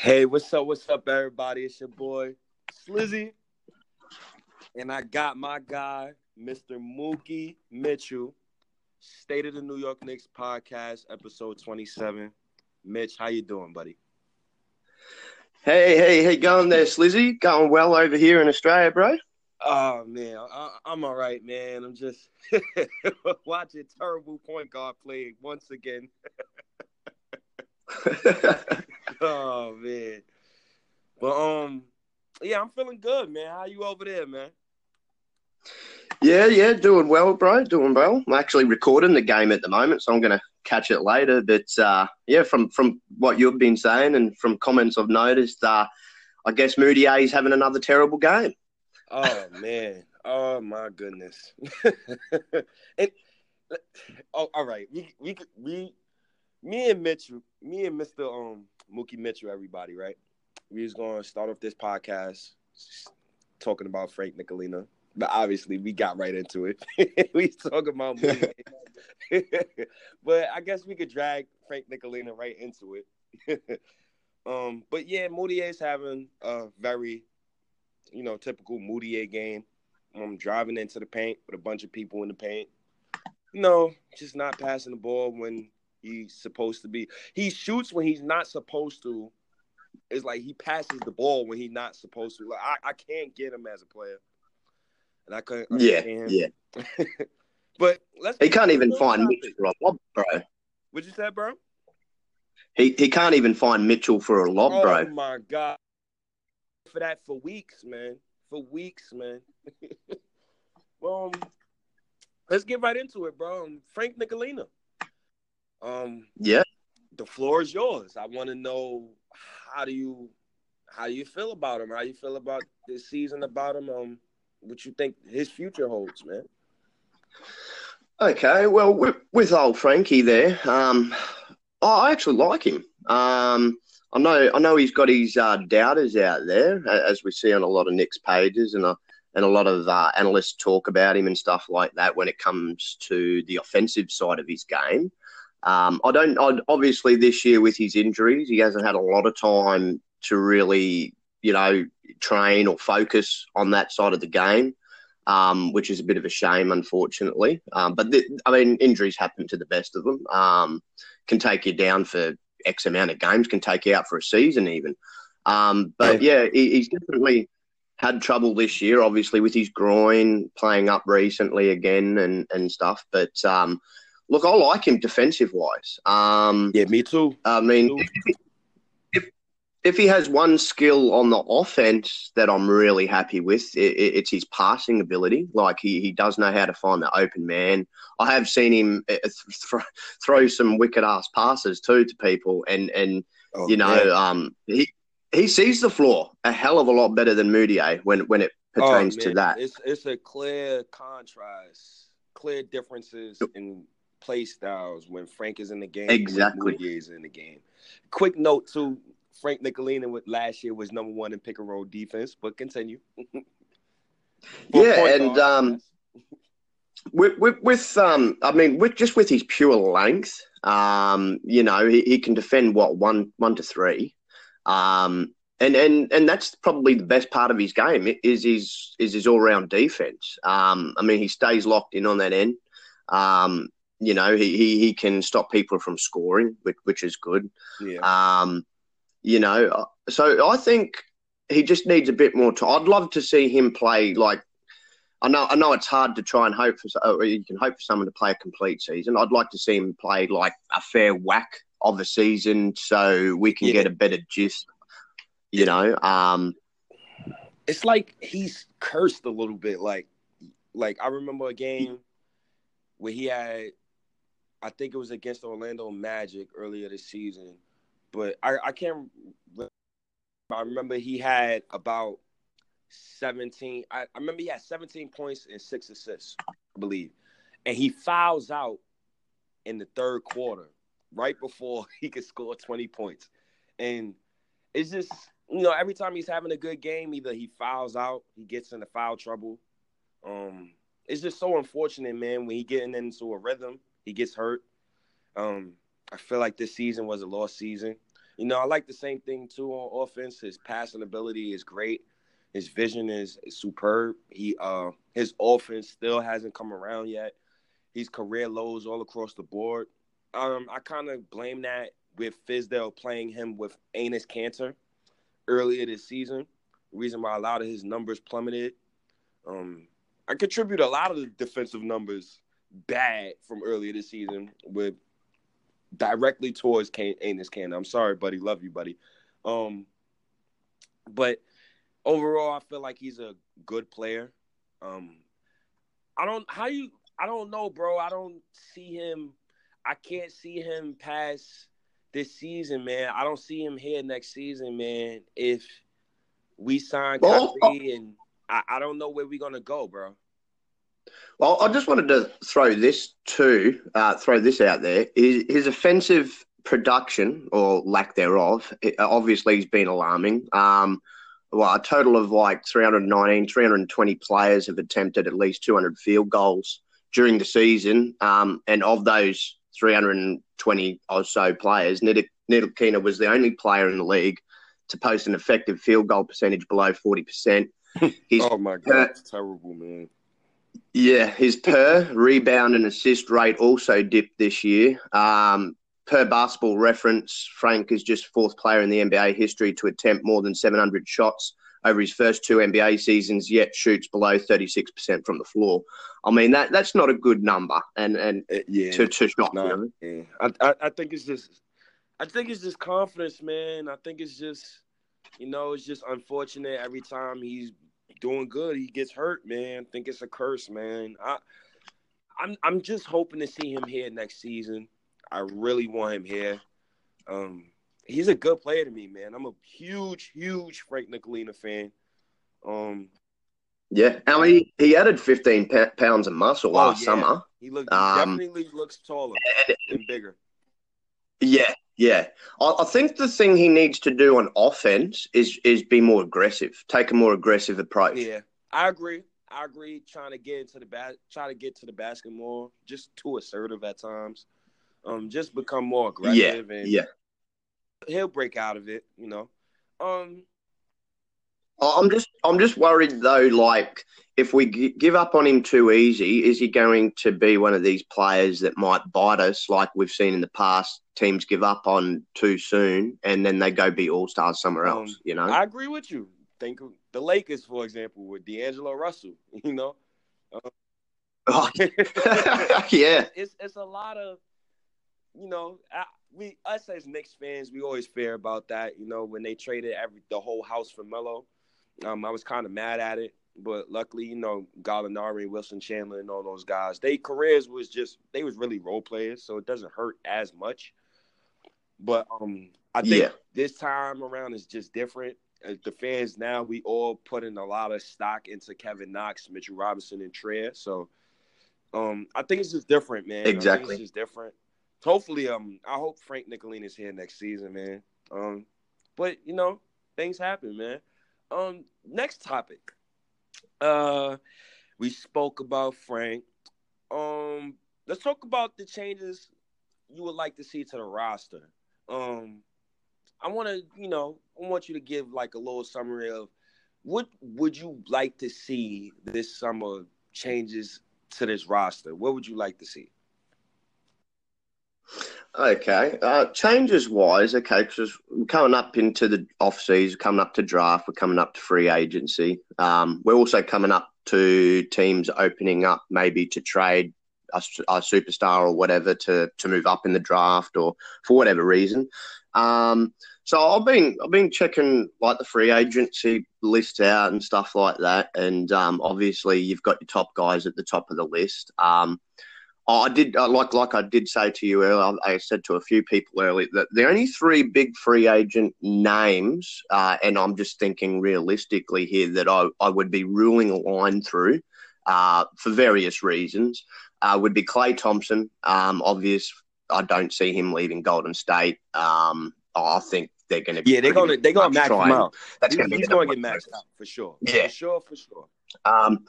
Hey, what's up? What's up, everybody? It's your boy Slizzy, and I got my guy, Mr. Mookie Mitchell, State of the New York Knicks podcast, episode twenty-seven. Mitch, how you doing, buddy? Hey, hey, hey, going there, Slizzy? Going well over here in Australia, bro? Oh man, I, am all right, man. I'm just watching terrible point guard play once again. oh man. But um, yeah, I'm feeling good, man. How you over there, man? Yeah, yeah, doing well, bro. Doing well. I'm actually recording the game at the moment, so I'm gonna catch it later. But uh, yeah, from from what you've been saying and from comments I've noticed, uh, I guess Mudiay is having another terrible game. Oh man. Oh my goodness. and oh, all right. We we we me and Mitchell, me and Mr. Um Mookie Mitchell, everybody, right? We was gonna start off this podcast talking about Frank Ntilikina. But obviously we got right into it. we talking about but I guess we could drag Frank Ntilikina right into it. um, but yeah, is having a very, you know, typical Mudiay game. Um, driving into the paint with a bunch of people in the paint. No, just not passing the ball when he's supposed to be. He shoots when he's not supposed to. It's like he passes the ball when he's not supposed to. Like I, I can't get him as a player, and I couldn't. Yeah, yeah. but let's. He can't even find Mitchell for a lob, bro. What you said, bro? He he can't even find Mitchell for a lob, oh, bro. Oh my god! For that for weeks, man. For weeks, man. well, um, let's get right into it, bro. Um, Frank Ntilikina. Um, yeah, the floor is yours. I want to know how do you how do you feel about him? How you feel about this season about him? Um, what you think his future holds, man? Okay, well, with, with old Frankie there, um, I actually like him. Um, I know, I know he's got his uh, doubters out there, as we see on a lot of Knicks pages, and a and a lot of uh, analysts talk about him and stuff like that when it comes to the offensive side of his game. Um, I don't. I'd, obviously, this year with his injuries, he hasn't had a lot of time to really, you know, train or focus on that side of the game, um, which is a bit of a shame, unfortunately. Um, but th- I mean, injuries happen to the best of them. Um, can take you down for X amount of games. Can take you out for a season, even. Um, but yeah, he, he's definitely had trouble this year, obviously with his groin playing up recently again and and stuff. But um, Look, I like him defensive wise. Um, yeah, me too. I mean, if, if, if he has one skill on the offense that I'm really happy with, it, it's his passing ability. Like he, he does know how to find the open man. I have seen him uh, th- throw some wicked ass passes too to people, and and oh, you know, yeah. um, he he sees the floor a hell of a lot better than Mudiay when when it oh, pertains oh, to that. It's it's a clear contrast, clear differences in play styles when Frank is in the game. Exactly. When is in the game. Quick note to Frank Ntilikina with last year was number one in pick and roll defense, but continue. yeah, and um, with, with, with um, I mean, with just with his pure length, um, you know, he, he can defend what one one to three, um, and and and that's probably the best part of his game is his is his all round defense. Um, I mean, he stays locked in on that end. Um, you know, he, he, he can stop people from scoring, which, which is good. Yeah. Um, you know, uh, so I think he just needs a bit more time. I'd love to see him play like. I know, I know it's hard to try and hope for. you can hope for someone to play a complete season. I'd like to see him play like a fair whack of a season, so we can yeah. get a better gist. You know, um, it's like he's cursed a little bit. Like, like I remember a game where he had I think it was against Orlando Magic earlier this season, but I, I can't. I remember he had about seventeen. I, I remember he had seventeen points and six assists, I believe, and he fouls out in the third quarter, right before he could score twenty points, and it's just you know every time he's having a good game, either he fouls out, he gets into foul trouble. Um, it's just so unfortunate, man, when he getting into a rhythm he gets hurt. Um, I feel like this season was a lost season. You know, I like the same thing too on offense. His passing ability is great. His vision is, superb. He uh his offense still hasn't come around yet. He's career lows all across the board. Um, I kind of blame that with Fizdale playing him with Enes Kanter earlier this season. Reason why a lot of his numbers plummeted. Um, I contribute a lot of the defensive numbers bad from earlier this season with directly towards Kane, Enes Kanter. I'm sorry, buddy. Love you, buddy. Um, but overall, I feel like he's a good player. Um, I don't how you I don't know, bro. I don't see him. I can't see him pass this season, man. I don't see him here next season, man. If we sign Kyrie and I, I don't know where we're gonna go, bro. Well, I just wanted to throw this too, uh, throw this out there. His, his, offensive production or lack thereof, obviously, he's been alarming. Um, well, a total of like 319, 320 players have attempted at least 200 field goals during the season. Um, and of those 320 or so players, Ntilikina was the only player in the league to post an effective field goal percentage below 40%. oh my God, that's terrible, man. Yeah, his per rebound and assist rate also dipped this year. Um, per basketball reference, Frank is just fourth player in the NBA history to attempt more than 700 shots over his first two NBA seasons, yet shoots below 36% from the floor. I mean, that that's not a good number, and and uh, yeah, to, to shot. Nah, you know? yeah. I, I, I think it's just, I think it's just confidence, man. I think it's just, you know, it's just unfortunate every time he's doing good, he gets hurt, man. I think it's a curse, man. I, I'm I'm just hoping to see him here next season. I really want him here. Um, he's a good player to me, man. I'm a huge, huge Frank Ntilikina fan. Um, yeah, I mean, he added 15 pounds of muscle oh, last yeah. summer. He, look, he um, definitely looks taller and bigger. Yeah, yeah, I, I, think the thing he needs to do on offense is is be more aggressive, take a more aggressive approach. Yeah, I agree. I agree. Trying to get into the bat, try to get to the basket more, just too assertive at times. Um, just become more aggressive. Yeah, and yeah. He'll break out of it, you know. Um, I'm just I'm just worried though. Like, if we g- give up on him too easy, is he going to be one of these players that might bite us, like we've seen in the past? Teams give up on too soon, and then they go be all stars somewhere um, else. Um, you know, I agree with you. Think of the Lakers, for example, with D'Angelo Russell. You know, um, yeah, it's it's a lot of you know. I, we us as Knicks fans, we always fear about that. You know, when they traded every the whole house for Melo um, I was kind of mad at it, but luckily, you know, Gallinari, Wilson Chandler, and all those guys, they careers was just they was really role players, so it doesn't hurt as much. But um, I think yeah. this time around is just different. As the fans now, we all putting a lot of stock into Kevin Knox, Mitchell Robinson, and Trey. So, um, I think it's just different, man. Exactly, it's just different. Hopefully, um, I hope Frank Ntilikina is here next season, man. Um, but you know, things happen, man. Um, next topic. Uh, we spoke about Frank. Um, let's talk about the changes you would like to see to the roster. Um, I want to, you know, I want you to give like a little summary of what would you like to see this summer changes to this roster. What would you like to see? Okay, uh, changes wise, okay, because we're coming up into the off season, coming up to draft, we're coming up to free agency. Um, we're also coming up to teams opening up maybe to trade a, a, superstar or whatever to to move up in the draft or for whatever reason. Um, so I've been I've been checking like the free agency list out and stuff like that, and um, obviously you've got your top guys at the top of the list. Um, I did uh, like like I did say to you earlier. I said to a few people earlier that the only three big free agent names, uh, and I'm just thinking realistically here that I, I would be ruling a line through uh, for various reasons uh, would be Klay Thompson. Um, obvious, I don't see him leaving Golden State. Um, I think they're going to be yeah they're going to they're going to max him out. That's to be he's going to get maxed out for sure. Yeah, for sure, for sure. Um,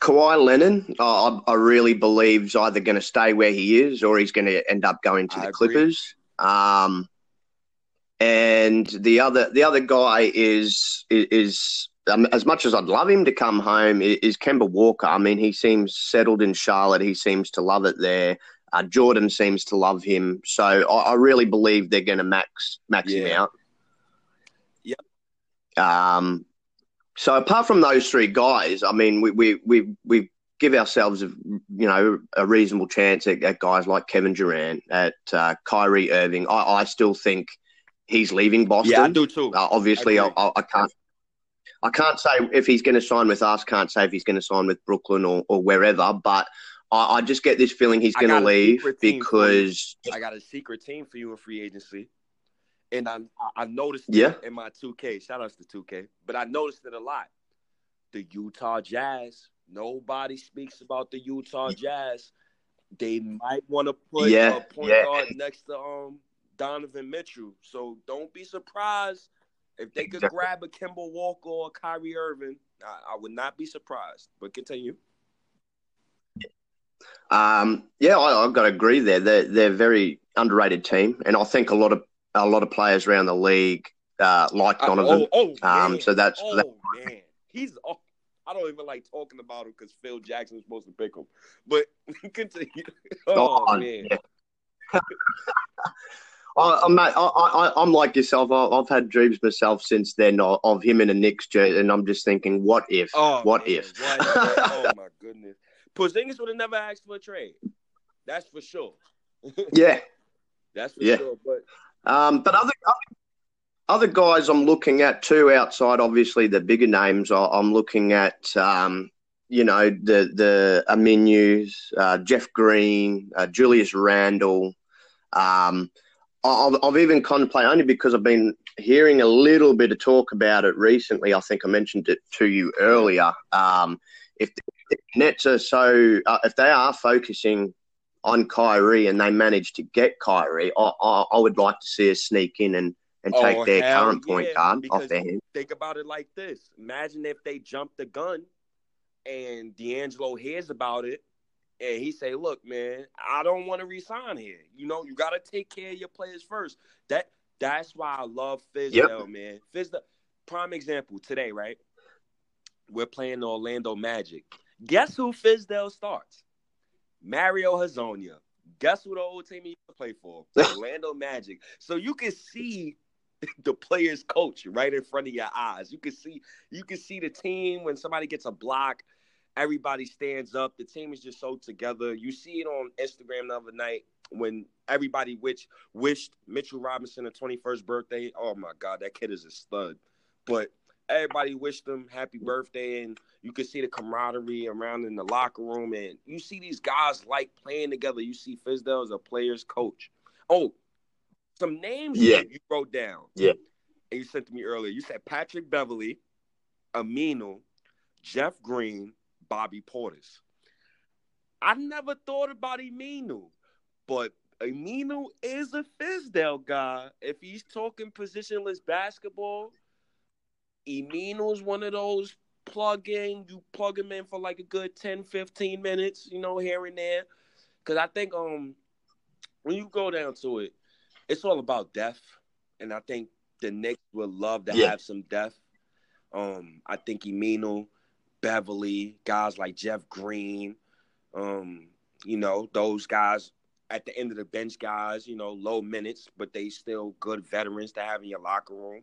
Kawhi Leonard, I, I really believe is either going to stay where he is or he's going to end up going to I the agree. Clippers. Um, and the other the other guy is is, um, as much as I'd love him to come home is Kemba Walker. I mean, he seems settled in Charlotte. He seems to love it there. Uh, Jordan seems to love him, so I, I really believe they're going to max max Yeah. him out. Yep. Um, so apart from those three guys, I mean, we we we, we give ourselves, a, you know, a reasonable chance at, at guys like Kevin Durant, at uh, Kyrie Irving. I, I still think he's leaving Boston. Yeah, I do too. Uh, obviously, I. I, I can't. I can't say if he's going to sign with us. Can't say if he's going to sign with Brooklyn or, or wherever. But I, I just get this feeling he's going to leave secret team for you. because I got a secret team for you in free agency, and I I noticed Yeah. it in my 2K. Shout outs to 2K, but I noticed it a lot. The Utah Jazz. Nobody speaks about the Utah Jazz. They might want to put Yeah, a point yeah. guard next to um Donovan Mitchell. So don't be surprised if they could grab a Kemba Walker or a Kyrie Irving. I, I would not be surprised. But continue. Um, yeah, I, I've got to agree there. They're they're a very underrated team, and I think a lot of a lot of players around the league uh, like Donovan. Oh, oh Um, so that's- oh that- man, he's. Oh, I don't even like talking about him because Phil Jackson was supposed to pick him. But continue. Oh, Oh, man, yeah. I, I'm, mate, I, I, I'm like yourself. I, I've had dreams myself since then of, of him in a Knicks jersey, and I'm just thinking, what if? oh what man, if? What oh my goodness, Porzingis would have never asked for a trade. That's for sure. yeah. That's for Yeah. sure. But Um, but other other guys I'm looking at too, outside obviously the bigger names, I- I'm looking at um, you know the the Aminus, uh, Jeff Green, uh, Julius Randle. Um, I've, I've even contemplated only because I've been hearing a little bit of talk about it recently. I think I mentioned it to you earlier. Um, if the Nets are so, uh, if they are focusing on Kyrie and they manage to get Kyrie, I, I, I would like to see us sneak in and, and Oh, take their current point guard off their hands. think about it like this: Imagine if they jumped the gun, and D'Angelo hears about it, and he say, "Look, man, I don't want to resign here. You know, you got to take care of your players first. That that's why I love Fizdale, man. Fizdale, prime example today, right? We're playing the Orlando Magic. Guess who Fizdale starts? Mario Hezonja. Guess what the old team he used to play for? Orlando Magic. So you can see the players coach right in front of your eyes. You can see you can see the team when somebody gets a block, everybody stands up. The team is just so together. You see it on Instagram the other night when everybody which wished Mitchell Robinson a 21st birthday. Oh my god, that kid is a stud. But everybody wished them happy birthday and you can see the camaraderie around in the locker room and you see these guys like playing together. You see Fizdale as a player's coach. Oh, some names Yeah. you wrote down. Yeah. And you sent to me earlier. You said Patrick Beverley, Aminu, Jeff Green, Bobby Portis. I never thought about Aminu, but Aminu is a Fizdale guy. If he's talking positionless basketball, Aminu is one of those plug in, you plug him in for like a good 10, 15 minutes, you know, here and there. Because I think um when you go down to it, it's all about depth. And I think the Knicks would love to Yeah. have some depth. Um, I think Aminu, Beverley, guys like Jeff Green, um, you know, those guys at the end of the bench guys, you know, low minutes, but they still good veterans to have in your locker room.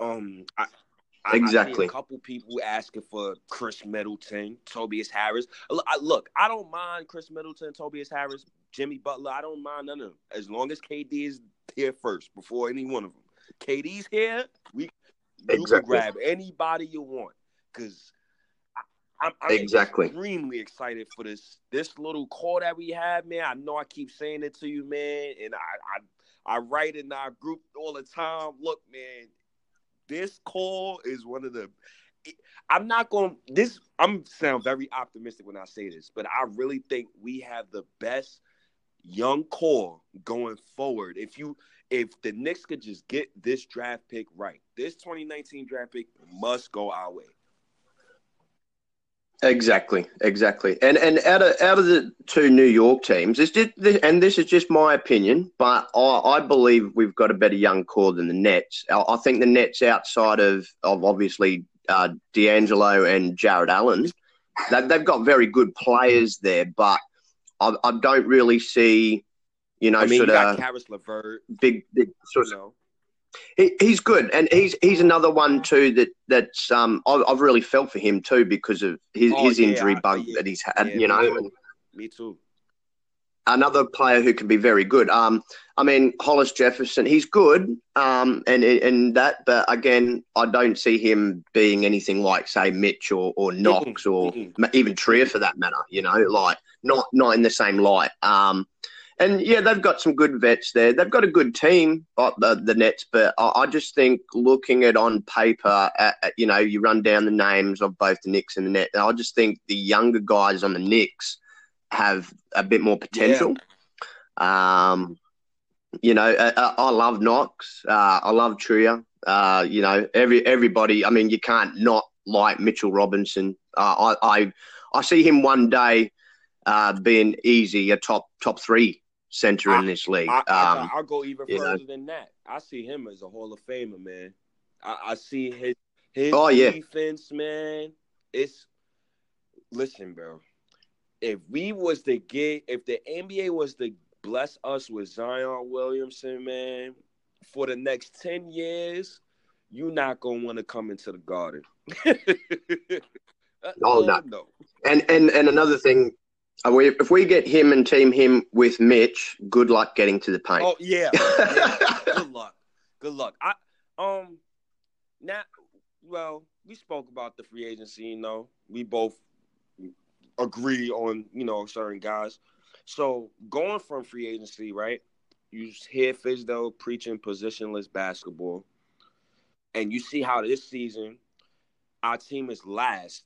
Um, I, I- I see Exactly. a couple people asking for Khris Middleton, Tobias Harris. Look, I, don't mind Khris Middleton, Tobias Harris, Jimmy Butler. I don't mind none of them as long as KD is here first before any one of them. KD's here, we you can grab anybody you want because I'm, I'm Exactly. extremely excited for this this little call that we have, man. I know I keep saying it to you, man, and I I, I write in our group all the time. Look, man, this call is one of the. I'm not going. to This I'm sound very optimistic when I say this, but I really think we have the best young core going forward. If you if the Knicks could just get this draft pick right, this 2019 draft pick must go our way. Exactly, exactly. And and out of out of the two New York teams, this, this and this is just my opinion, but I, I believe we've got a better young core than the Nets. I, I think the Nets, outside of of obviously uh, D'Angelo and Jarrett Allen, they, they've got very good players there, but I, I don't really see, you know, I mean, sort you of Caris LeVert. big, big sort You of know, he, he's good, and he's he's another one too that that's um I've, I've really felt for him too because of his, Oh, his yeah, injury I- bug yeah, that he's had, yeah, you me know. too. And me too. another player who can be very good. Um, I mean Hollis Jefferson, he's good, um, and and that, but again, I don't see him being anything like say Mitch or or Knox or even Trier for that matter. You know, like not not in the same light. Um, and yeah, they've got some good vets there. They've got a good team, uh, the, the Nets. But I, I just think looking at on paper, at, at, you know, you run down the names of both the Knicks and the Nets. I just think the younger guys on the Knicks have a bit more potential. Um, you know, I, I I love Knox. Uh, I love Trier. Uh, you know, every everybody. I mean, you can't not like Mitchell Robinson. Uh, I, I I see him one day uh, being easy a top top three center in this league. I, I, Um, I'll go even you know. further than that. I see him as a Hall of Famer, man. I, I see his his Oh, yeah. defense, man. It's listen, bro. If we was to get, if the NBA was to bless us with Zion Williamson, man, for the next ten years, you're not gonna want to come into the Garden. Oh, no. no. and and and another thing. Uh, we- If we get him and team him with Mitch, good luck getting to the paint. Oh yeah, yeah. Good luck. Good luck. I um now well, we spoke about the free agency, you know. We both agree on, you know, certain guys. So going from free agency, right? You hear Fizdale preaching positionless basketball, and you see how this season our team is last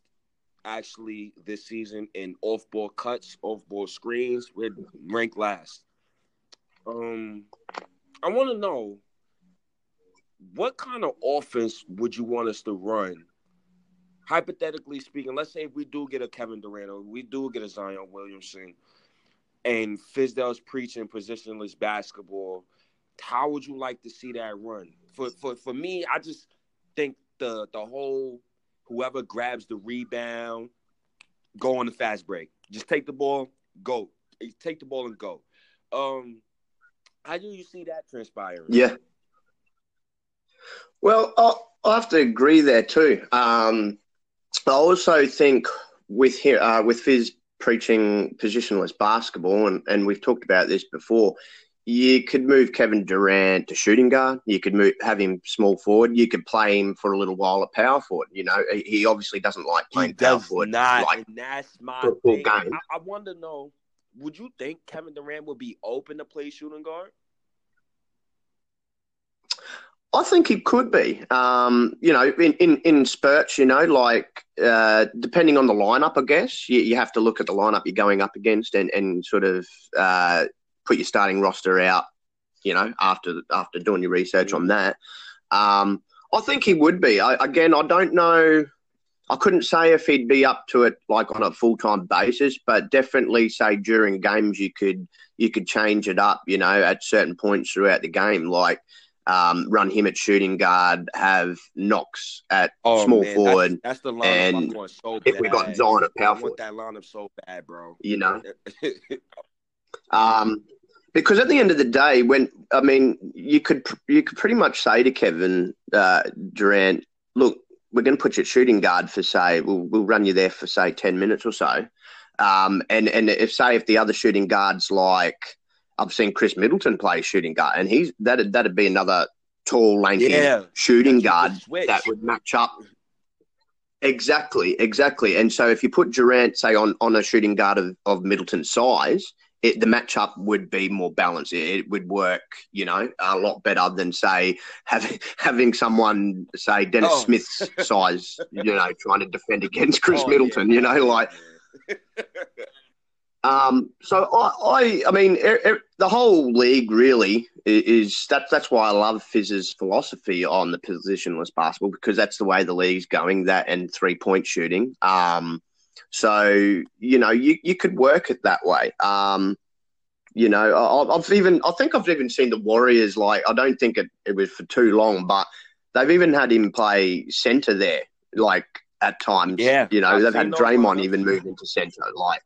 actually this season in off ball cuts, off ball screens. We're ranked last. Um I want to know what kind of offense would you want us to run? Hypothetically speaking, let's say if we do get a Kevin Durant or we do get a Zion Williamson and Fizdale's preaching positionless basketball, how would you like to see that run? For for for me, I just think the the whole whoever grabs the rebound, go on the fast break. Just take the ball, go. Take the ball and go. Um how do you see that transpiring? Yeah. Well, I I have to agree there too. Um, I also think with here uh, with Fizz preaching positionless basketball, and, and we've talked about this before. You could move Kevin Durant to shooting guard. You could move, have him small forward. You could play him for a little while at power forward. You know, he- he obviously doesn't like He playing power does forward. not, like and that's my thing. game. I, I want to know: Would you think Kevin Durant would be open to play shooting guard? I think he could be. Um, you know, in, in, in spurts, you know, like uh, depending on the lineup, I guess you, you have to look at the lineup you're going up against and, and sort of uh, put your starting roster out. You know, after after doing your research on that, um, I think he would be. I, again, I don't know. I couldn't say if he'd be up to it like on a full time basis, but definitely say during games you could you could change it up. You know, at certain points throughout the game, like um, run him at shooting guard, have Knox at small Oh, man, forward. That's, that's the lineup I'm and so bad. If we got Zion at I power want forward, that lineup so bad, bro. you know, um, because at the end of the day, when I mean, you could you could pretty much say to Kevin uh, Durant, look, we're going to put you at shooting guard for say we'll we'll run you there for say ten minutes or so, um, and and if say if the other shooting guards like I've seen Khris Middleton play shooting guard, and he's that that'd be another tall, lanky yeah, shooting guard that would match up. Exactly, exactly. And so if you put Durant, say, on, on a shooting guard of, of Middleton's size, it, the matchup would be more balanced. It, it would work, you know, a lot better than, say, having having someone, say, Dennis Oh. Smith's size, you know, trying to defend against Khris Oh, Middleton, yeah, you know, like. Um, so I, I, I mean, er, er, the whole league really is that's that's why I love Fizz's philosophy on the positionless basketball because that's the way the league's going. That and three point shooting. Um, So you know, you, you could work it that way. Um, you know, I, I've even I think I've even seen the Warriors like I don't think it, it was for too long, but they've even had him play center there, like at times. Yeah, you know, I've they've had Draymond even move into center, like.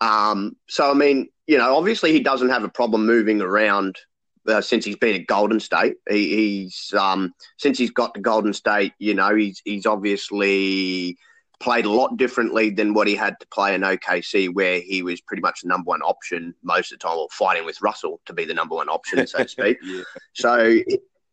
Um, so I mean, you know, obviously he doesn't have a problem moving around uh, since he's been at Golden State. He, he's um, since he's got to Golden State, you know, he's he's obviously played a lot differently than what he had to play in OKC, where he was pretty much the number one option most of the time, or fighting with Russell to be the number one option, so to speak. yeah. So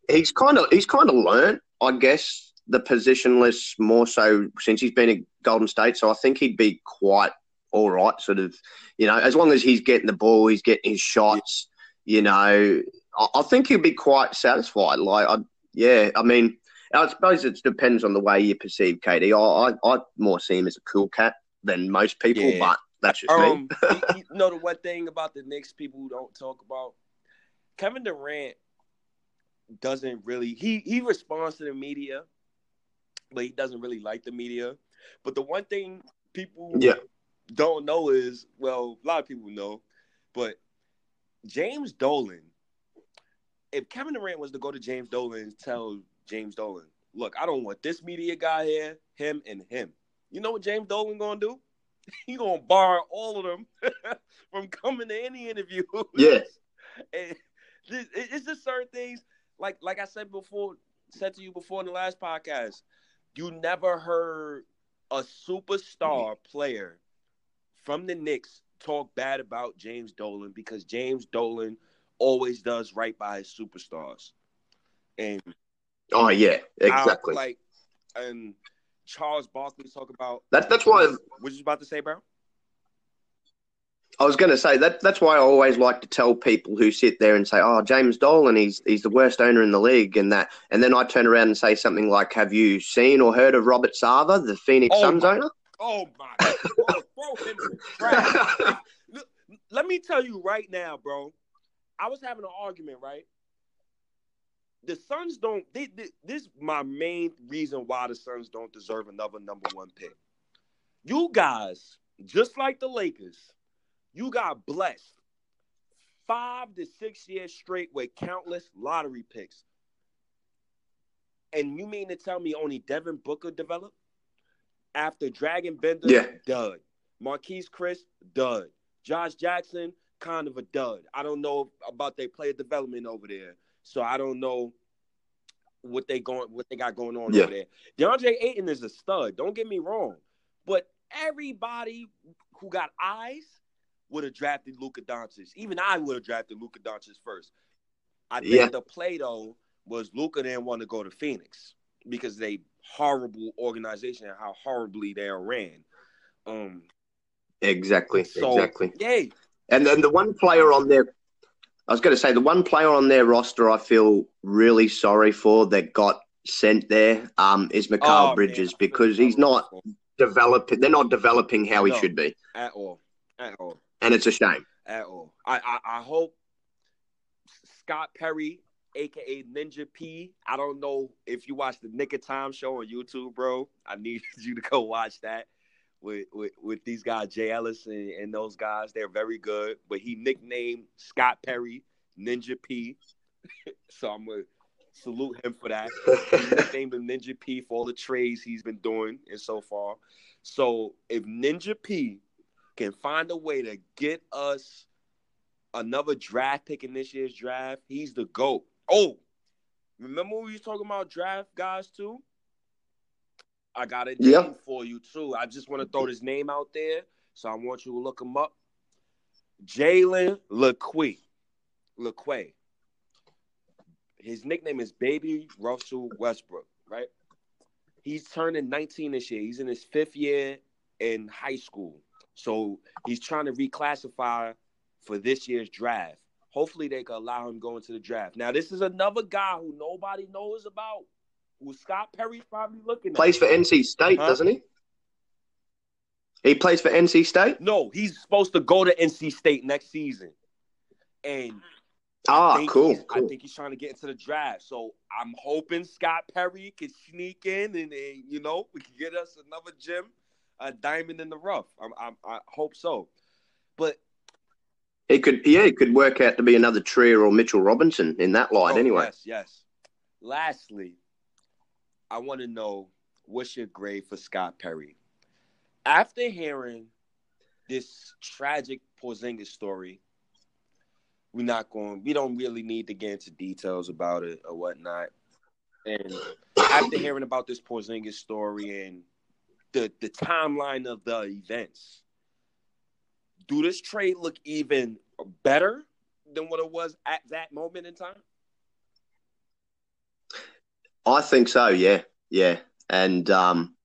he's kind of he's kind of learned, I guess, the positionless more so since he's been at Golden State. So I think he'd be quite all right, sort of, you know, as long as he's getting the ball, he's getting his shots. You know, I, I think he'll be quite satisfied. Like, I, yeah, I mean, I suppose it depends on the way you perceive KD. I, I, I more see him as a cool cat than most people, Yeah. but that's just me. Um, you, you know the one thing about the Knicks people who don't talk about Kevin Durant doesn't really he he responds to the media, but he doesn't really like the media. But the one thing people Yeah. don't know is well, a lot of people know, but James Dolan. If Kevin Durant was to go to James Dolan and tell James Dolan, look, I don't want this media guy here, him and him. You know what James Dolan gonna do? He gonna bar all of them from coming to any interview. Yes. And this- it's just certain things, like like I said before, said to you before in the last podcast. You never heard a superstar mm-hmm. player from the Knicks talk bad about James Dolan because James Dolan always does right by his superstars. And Oh yeah, exactly. like, and Charles Barkley talk about That, that's why what you about to say, bro? I was going to say that. That's why I always like to tell people who sit there and say, "Oh, James Dolan, he's he's the worst owner in the league," and that, and then I turn around and say something like, "Have you seen or heard of Robert Sarver, the Phoenix Oh, Suns my- owner?" Oh my! God. Throw, throw him in the trash. Look, Let me tell you right now, bro. I was having an argument, right? The Suns don't. They, they, this is my main reason why the Suns don't deserve another number one pick. You guys, just like the Lakers, you got blessed five to six years straight with countless lottery picks. And you mean to tell me only Devin Booker developed? After Dragan Bender, Yeah. dud. Marquese Chriss, dud. Josh Jackson, kind of a dud. I don't know about their player development over there. So I don't know what they going what they got going on Yeah. over there. DeAndre Ayton is a stud. Don't get me wrong. But everybody who got eyes would have drafted Luka Doncic. Even I would have drafted Luka Doncic first. I think Yeah. the play though was Luka didn't want to go to Phoenix because they horrible organization and how horribly they are ran. Um, exactly, so exactly. yay. And then the one player on there, I was going to say, the one player on their roster I feel really sorry for that got sent there um, is Oh, Mikal man, Bridges because he's not developing. They're not developing how he No. should be, at all, at all. and it's a shame. at all. I, I I hope Scott Perry, aka Ninja P. I don't know if you watch the Nick of Time show on YouTube, bro. I need you to go watch that with with, with these guys, Jay Ellis and, and those guys. They're very good. But he nicknamed Scott Perry Ninja P. so I'm gonna salute him for that. He nicknamed him Ninja P for all the trades he's been doing and so far. So if Ninja P can find a way to get us another draft pick in this year's draft, he's the GOAT. Oh, remember we was talking about draft guys too? I got a name Yeah. for you too. I just want to throw this name out there, so I want you to look him up. Jalen Lecque. Lecque. His nickname is Baby Russell Westbrook, right? He's turning 19 this year. He's in his fifth year in high school. So he's trying to reclassify for this year's draft. Hopefully they can allow him go into the draft. Now, this is another guy who nobody knows about, who Scott Perry's probably looking at. Plays for NC State, Huh? doesn't he? He plays for NC State. No, he's supposed to go to NC State next season. And I Ah, think cool, he's- I think he's trying to get into the draft. So I'm hoping Scott Perry can sneak in and, and, you know, we can get us another gym, a diamond in the rough. I, I, I hope so. But it could, yeah, it could work out to be another Trier or Mitchell Robinson in that line, oh, anyway. Yes, yes. Lastly, I want to know what's your grade for Scott Perry? After hearing this tragic Porzingis story, we're not going. We don't really need to get into details about it or whatnot. And after hearing about this Porzingis story and the the timeline of the events, do this trade look even better than what it was at that moment in time? I think so. Yeah, yeah. And um,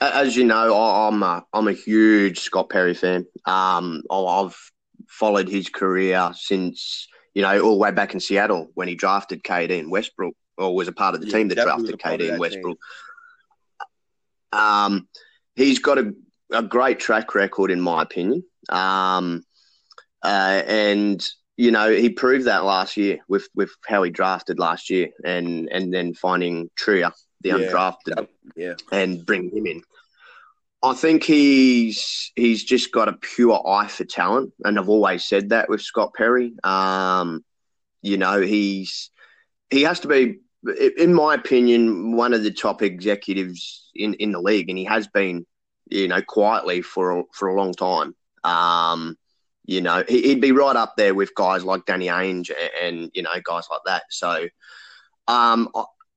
as you know, I'm a, I'm a huge Scott Perry fan. Um, I've followed his career since you know all the way back in Seattle when he drafted KD in Westbrook, or was a part of the yeah, team that drafted KD in Westbrook. Team. Um, he's got a, a great track record, in my opinion. Um, uh, and you know he proved that last year with with how he drafted last year, and and then finding Trier, the yeah. undrafted, yeah, and bring him in. I think he's he's just got a pure eye for talent, and I've always said that with Scott Perry. Um, you know, he's he has to be, in my opinion, one of the top executives in, in the league, and he has been, you know, quietly for a, for a long time. Um, you know, he'd be right up there with guys like Danny Ainge and, and you know guys like that. So, um,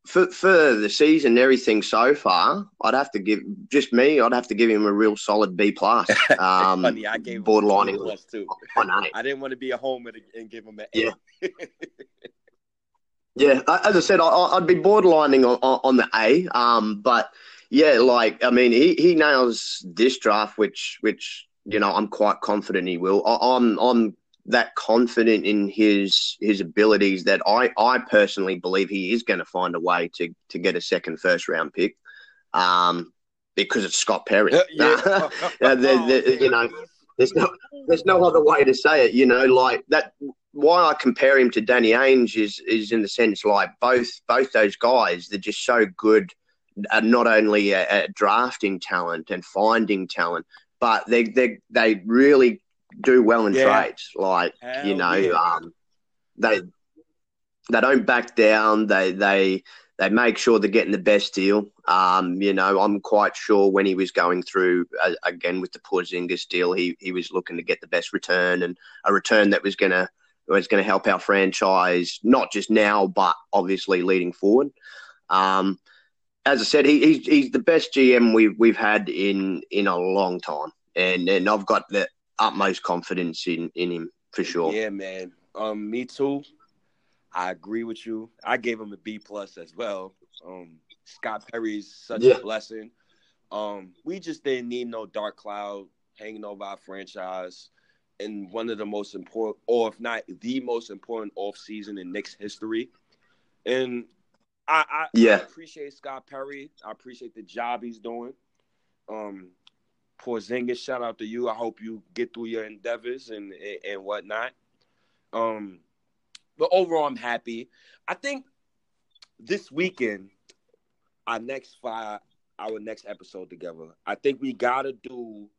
for for the season, and everything so far, I'd have to give just me. I'd have to give him a real solid B plus. Um, funny, I gave borderline plus too. I, didn't want to be a homer and give him an yeah. yeah, as I said, I, would be borderlining on, on the A. Um, but yeah, like I mean, he, he nails this draft, which which you know I'm quite confident he will. I, I'm I'm that confident in his his abilities that I, I personally believe he is going to find a way to to get a second first round pick, um, because it's Scott Perry. Uh, yeah. you know, there's no there's no other way to say it. You know, like that. Why I compare him to Danny Ainge is is in the sense like both both those guys they're just so good, at not only at, at drafting talent and finding talent, but they they they really do well in yeah. trades. Like Hell you know, yeah. um, they they don't back down. They they they make sure they're getting the best deal. Um, you know, I'm quite sure when he was going through uh, again with the Porzingis deal, he he was looking to get the best return and a return that was gonna was going to help our franchise not just now but obviously leading forward. Um, as I said, he, he's he's the best GM we've we've had in in a long time, and and I've got the utmost confidence in in him for sure. Yeah, man. Um, me too. I agree with you. I gave him a B plus as well. Um, Scott Perry's such yeah. a blessing. Um, we just didn't need no dark cloud hanging over our franchise in one of the most important, or if not the most important off season in Knicks history. And I, I, yeah. I appreciate Scott Perry. I appreciate the job he's doing. Um, Porzingis, shout out to you. I hope you get through your endeavors and and whatnot. Um, but overall, I'm happy. I think this weekend, our next five, our next episode together, I think we gotta do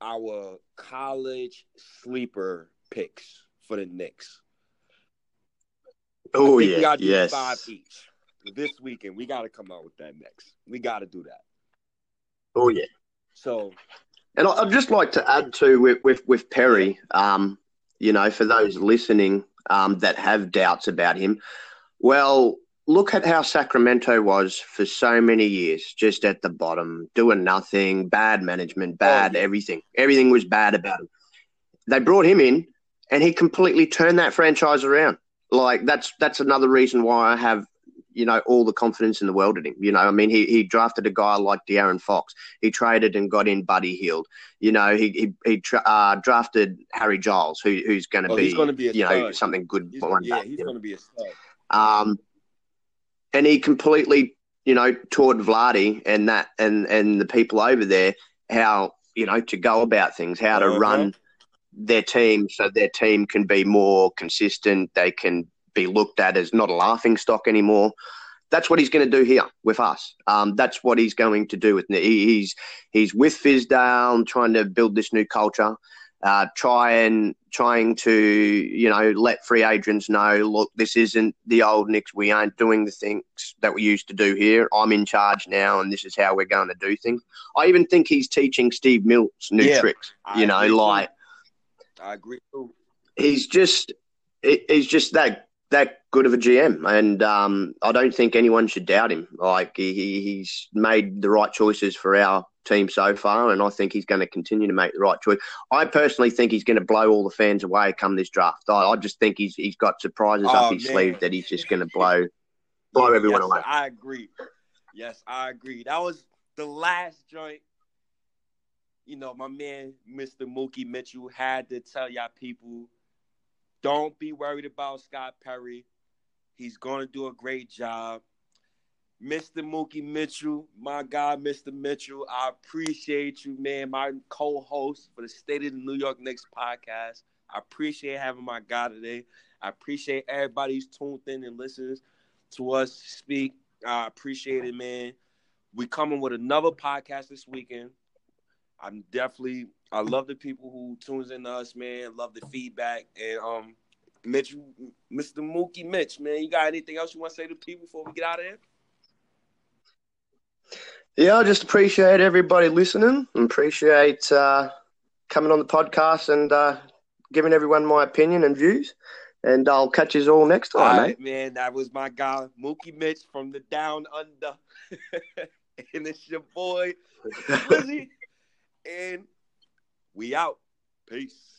our college sleeper picks for the Knicks. Oh yeah, we gotta do yes. five each this weekend. We gotta come out with that next. We gotta do that. Oh yeah. So, and I'd just like to add to with with, with Perry, um, you know, for those listening um, that have doubts about him, well, look at how Sacramento was for so many years, just at the bottom, doing nothing, bad management, bad oh, yeah. everything. Everything was bad about him. They brought him in, and he completely turned that franchise around. Like that's that's another reason why I have you know, all the confidence in the world in him. You know, I mean, he, he drafted a guy like De'Aaron Fox. He traded and got in Buddy Hield. You know, he he, he tra- uh, drafted Harry Giles, who who's going to oh, be, be you stud. know, something good he's, one yeah, day. he's going to be a stud. Um, and he completely, you know, taught Vlade and that and and the people over there how you know to go about things, how to uh-huh. run their team so their team can be more consistent. They can be looked at as not a laughing stock anymore. that's what he's going to do here with us. Um, that's what he's going to do with he, he's he's with Fizdale, trying to build this new culture uh, try and trying to you know let free agents know look this isn't the old Knicks we aren't doing the things that we used to do here I'm in charge now and this is how we're going to do things I even think he's teaching Steve Mills new yeah, tricks you I know like. I agree too. he's just he's just that that good of a GM, and um, I don't think anyone should doubt him. Like he, he's made the right choices for our team so far, and I think he's going to continue to make the right choice. I personally think he's going to blow all the fans away come this draft. I, I just think he's he's got surprises oh, up his man. sleeve that he's just going to blow blow everyone yes, away. I agree. Yes, I agree. That was the last joint. You know, my man, Mr. Mookie Mitchell, had to tell y'all people, don't be worried about Scott Perry. He's going to do a great job. Mr. Mookie Mitchell, my guy, Mr. Mitchell. I appreciate you, man. My co-host for the State of the New York Knicks podcast. I appreciate having my guy today. I appreciate everybody who's tuned in and listens to us speak. I appreciate it, man. We coming with another podcast this weekend. I'm definitely I love the people who tunes in to us, man. Love the feedback. And um Mitch, Mr. Mookie Mitch, man, you got anything else you want to say to people before we get out of here? Yeah, I just appreciate everybody listening appreciate uh, coming on the podcast and uh, giving everyone my opinion and views. And I'll catch you all next time, all right, man. That was my guy, Mookie Mitch from the Down Under. and it's your boy, Lizzie. and we out. Peace.